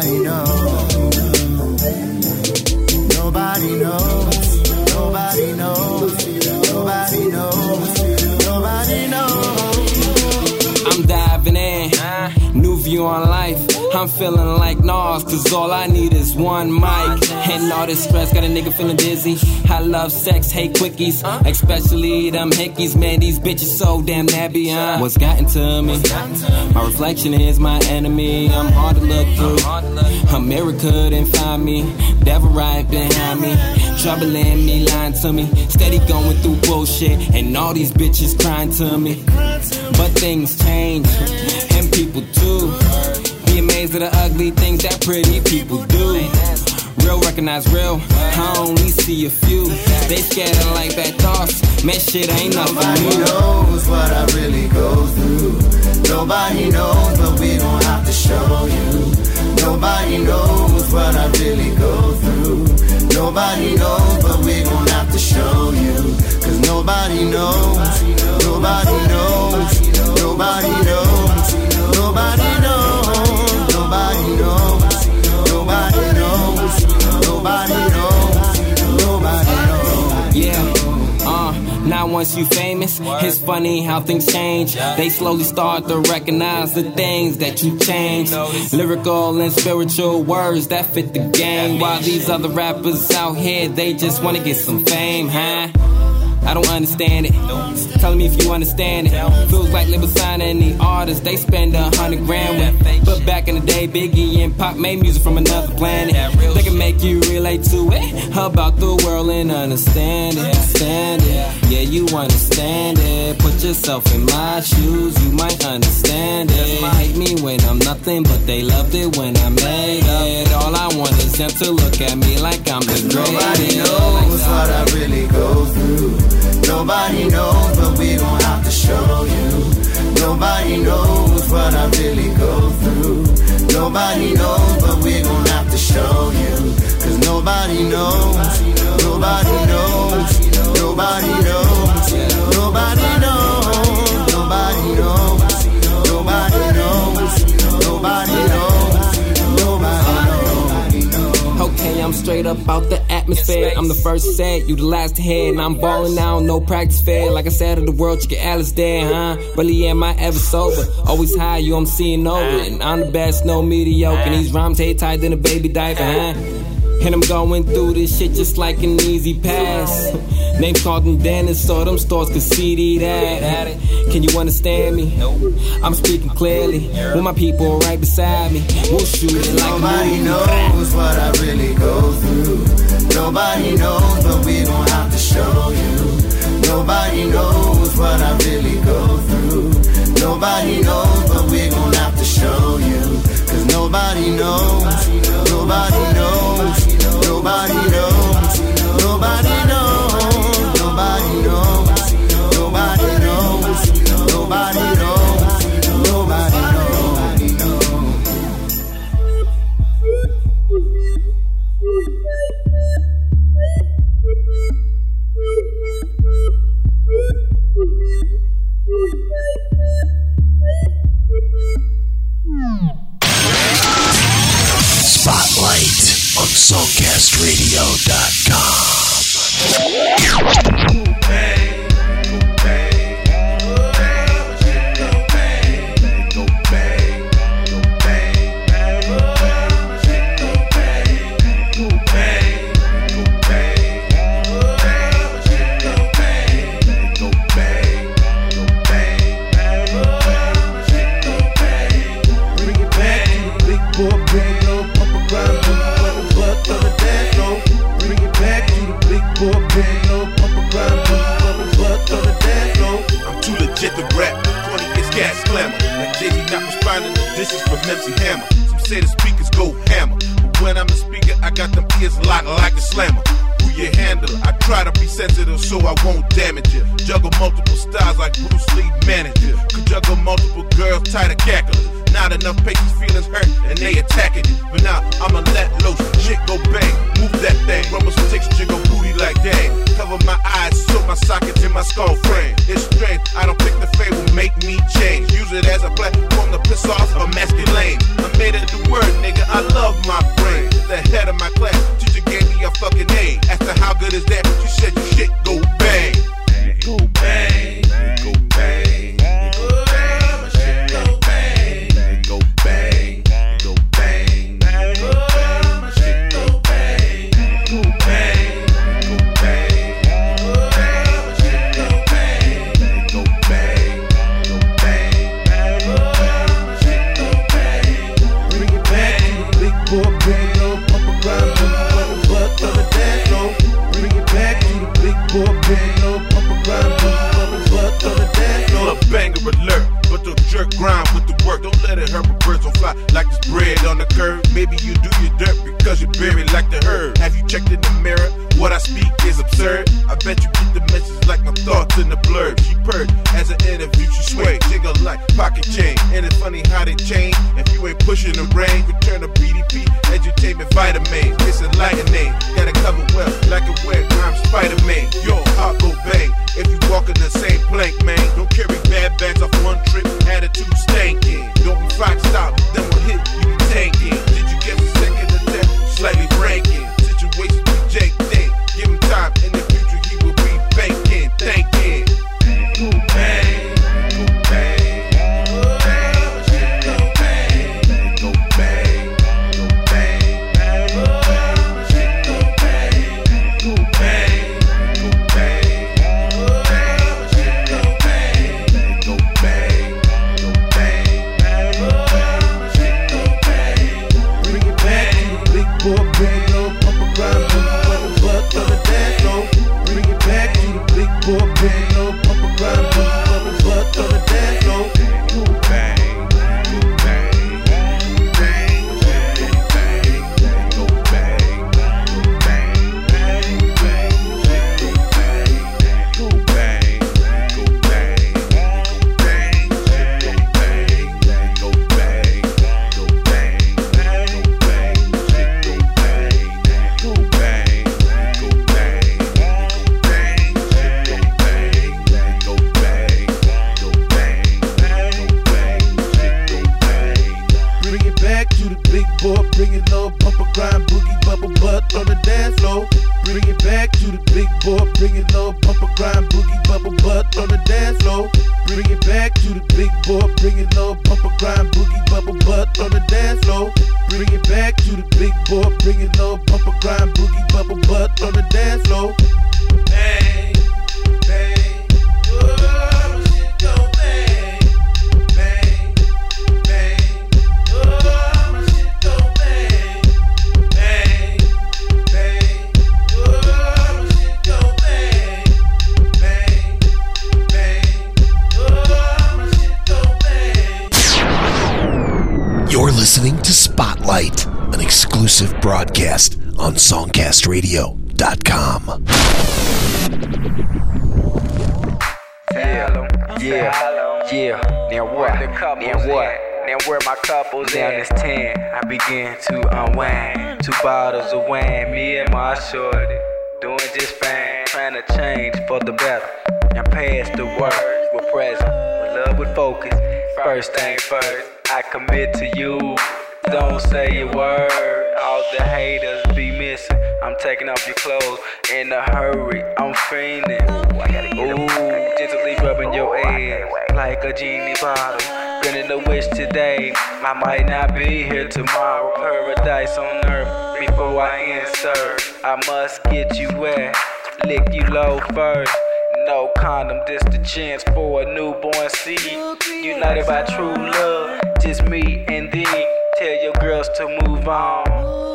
Speaker 28: I know. Feeling like Nas, cause all I need is one mic. And all this stress got a nigga feeling dizzy. I love sex, hate quickies. Especially them hickeys, man. These bitches so damn nabby, huh? What's gotten to me? My reflection is my enemy. I'm hard to look through. America couldn't find me. Devil right behind me. Trouble in me, lying to me. Steady going through bullshit. And all these bitches crying to me. But things change. And people too. Be the ugly things that pretty people do. Real recognize real. I only see a few. They scatter like bad thoughts. Man, shit ain't nothing
Speaker 27: Nobody
Speaker 28: new.
Speaker 27: knows what I really go through. Nobody knows, but we gon' have to show you. Nobody knows what I really go through. Nobody knows, but we gon' have to show you. Cause nobody knows. Nobody knows. Nobody knows. Nobody knows. Nobody knows. Nobody knows. Nobody knows. Nobody knows. Nobody knows.
Speaker 28: Yeah. Uh, now once you famous, it's funny how things change. They slowly start to recognize the things that you changed. Lyrical and spiritual words that fit the game. While these other rappers out here, they just wanna get some fame, huh? I don't understand it. Tell me if you understand it. Feels like label signing the artists they spend a hundred grand with. But back in the day, Biggie and Pop made music from another planet. They can make you relate to it. How about the world and understand it. Stand it. Yeah, you understand. Put yourself in my shoes, you might understand it. Hate me when I'm nothing, but they loved it when I made it. All I want is them to look at me like I'm the greatest.
Speaker 27: Nobody knows what I really go through. Nobody knows, but we gon' have to show you. Nobody knows what I really go through. Nobody knows, but we gon' have to show you. Cause nobody knows, nobody knows, nobody knows, nobody knows, nobody knows, nobody knows, nobody knows, nobody knows.
Speaker 28: Okay, I'm straight up out the atmosphere. I'm the first set, you the last head. And I'm balling out, no practice fair. Like I said of the world, chicken Alice there, huh? Really am I ever sober? Always high, you I'm seeing over. And I'm the best, no mediocre. And these rhymes hate tight than a baby diaper, huh? And I'm going through this shit just like an easy pass. Names called them Dennis, so them stores could see that. Can you understand me? I'm speaking clearly. With my people right beside me, we'll shoot it like
Speaker 27: Nobody knows what I really go through. Nobody knows, but we gon' have to show you. Nobody knows what I really go through. Nobody knows, but we gon' have to show you. Cause nobody knows, nobody knows, nobody knows, nobody knows, nobody knows, nobody knows, nobody knows,
Speaker 29: songcastradio.com.
Speaker 21: curb. Maybe you do your dirt because you're buried like the herd. Have you checked in the mirror? What I speak is absurd. I bet you get the message like my thoughts in the blurb. She purred as an interview, she sway, jiggle like pocket chain. And it's funny how they change. If you ain't pushing the rain, return to BDP, edutainment vitamins. It's enlightening, gotta cover well like a web. I'm Spider Man. Yo, heart go bang. If you walk in the same plank, man, don't carry bad bags off one trip. Attitude
Speaker 25: butt on the dance floor. Bring it back to the big boy, bring it low, bumper grind, boogie, bubble butt on the dance floor. Bring it back to the big boy, bring it low, bumper grind,
Speaker 1: SongcastRadio.com.
Speaker 28: Yeah, yeah, yeah. Now what? Now what? Now where my couples Now it's 10. I begin to unwind. Two bottles of wine, me and my shorty. Doing just fine. Trying to change for the better. And past the worst. We're present. With love with focus. First thing first. I commit to you. Don't say a word. All the haters be missing. I'm taking off your clothes in a hurry. I'm fiending. Ooh, gently rubbing your ass like a genie bottle. Granting a wish today. I might not be here tomorrow. Paradise on earth before I insert. I must get you wet, lick you low first. No condom, this the chance for a newborn seed. United by true love, just me and thee. Tell your girls to move on,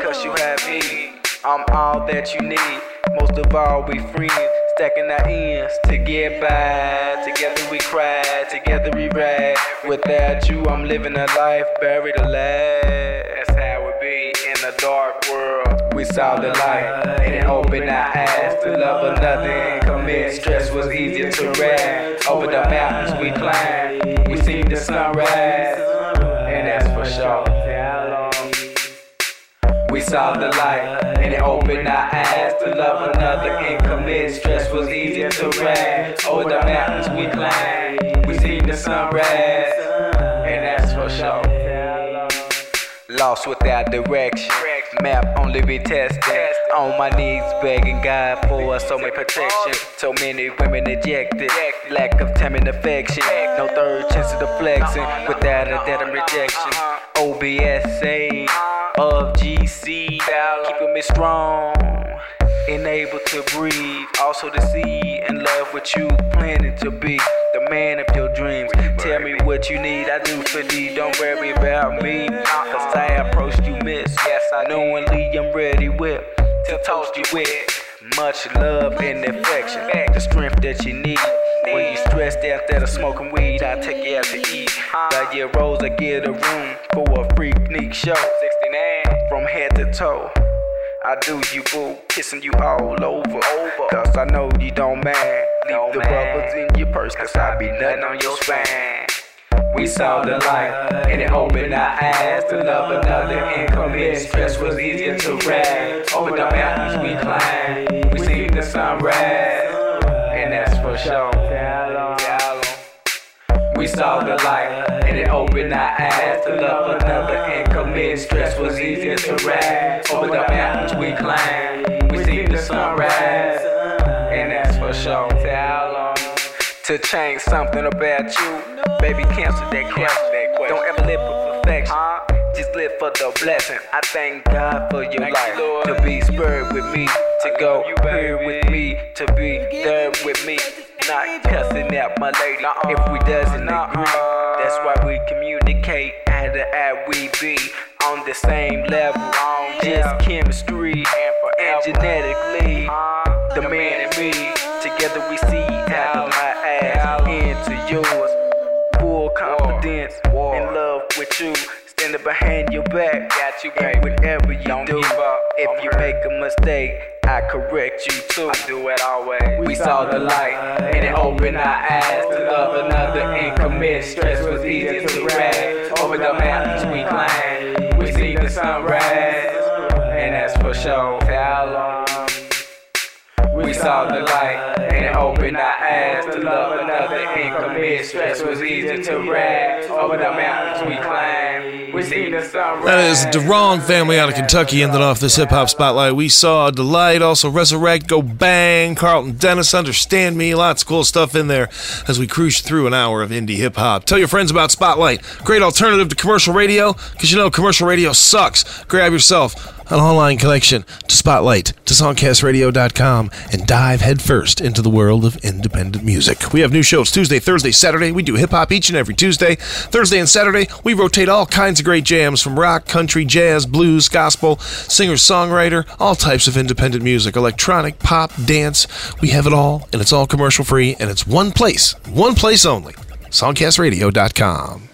Speaker 28: cause you have me. I'm all that you need. Most of all, we friends. Stacking our ends to get by. Together we cry, together we ride. Without you, I'm living a life buried alive. That's how it be in a dark world. We saw the light and it opened our eyes to love another commit. Stress was easier to ride. Over the mountains we climbed. We see the sunrise, and that's for sure. We saw the light and it opened our eyes to love another and commit. Stress was easier to ride. Over the mountains we climbed. We seen the sunrise, and that's for sure. Lost without direction. Map only be tested. On my knees begging God for so many protection. So many women ejected. Lack of time and affection. No third chance of deflection. Without a debt and rejection. OBSA of GC. Keeping me strong. And able to breathe. Also to see in love what you. Planning to be the man of your dreams. Tell me what you need. I do for thee. Don't worry about me. Cause I approached you miss. Yes, I knowingly I'm ready with. To toast you with. Much love and affection. The strength that you need. When you stressed out that smoking weed, I take you out to eat. Buy your rose, I get a room for a freak show. 69 from head to toe. I do you boo, kissing you all over. Cause I know you don't mind. Leave the rubbers in your purse, cause I be nothing on your spine. We saw the light, and it opened our eyes to love another and commit. Stress was easier to ride. Over the mountains we climbed. We seen the sunrise, and that's for sure. We saw the light, and it opened our eyes to love another and commit. Stress was easier to ride. Over the mountains we climbed. We seen the sunrise, and that's for sure. To change something about you, baby, cancel that question. Don't ever live for perfection. Just live for the blessing. I thank God for your life. To be spurred with me, to go you, here with me, to be there with me. Not cussing out my lady if we doesn't agree. That's why we communicate. Eye to eye we be on the same level. Just chemistry and genetically. The man and me, yours. Full confidence in love with you. Standing behind your back, got you back. Whatever you don't do if you make a mistake, I correct you too. I do it always. We saw the light, and it opened our eyes to love another and commit. Stress was easier to ride. Over the mountains we climbed, we see the sunrise, and that's for sure. How long? We saw the light, and opened our eyes to love another and commit. Stress was easier to ride. Over the mountains we climbed, We seen the sunrise.
Speaker 2: That is the Da Rong Famaly out of Kentucky ending off this hip hop spotlight. We saw Delight, also Reserect, Go Bang, Carlton Dennis, Understand Me, lots of cool stuff in there as we cruise through an hour of indie hip hop. Tell your friends about Spotlight, great alternative to commercial radio, because you know commercial radio sucks. Grab yourself an online connection to Spotlight, to songcastradio.com, and dive headfirst into the world of independent music. We have new shows Tuesday, Thursday, Saturday. We do hip hop each and every Tuesday. Thursday and Saturday, we rotate all kinds of great jams from rock, country, jazz, blues, gospel, singer, songwriter, all types of independent music, electronic, pop, dance. We have it all, and it's all commercial free, and it's one place, one place only songcastradio.com.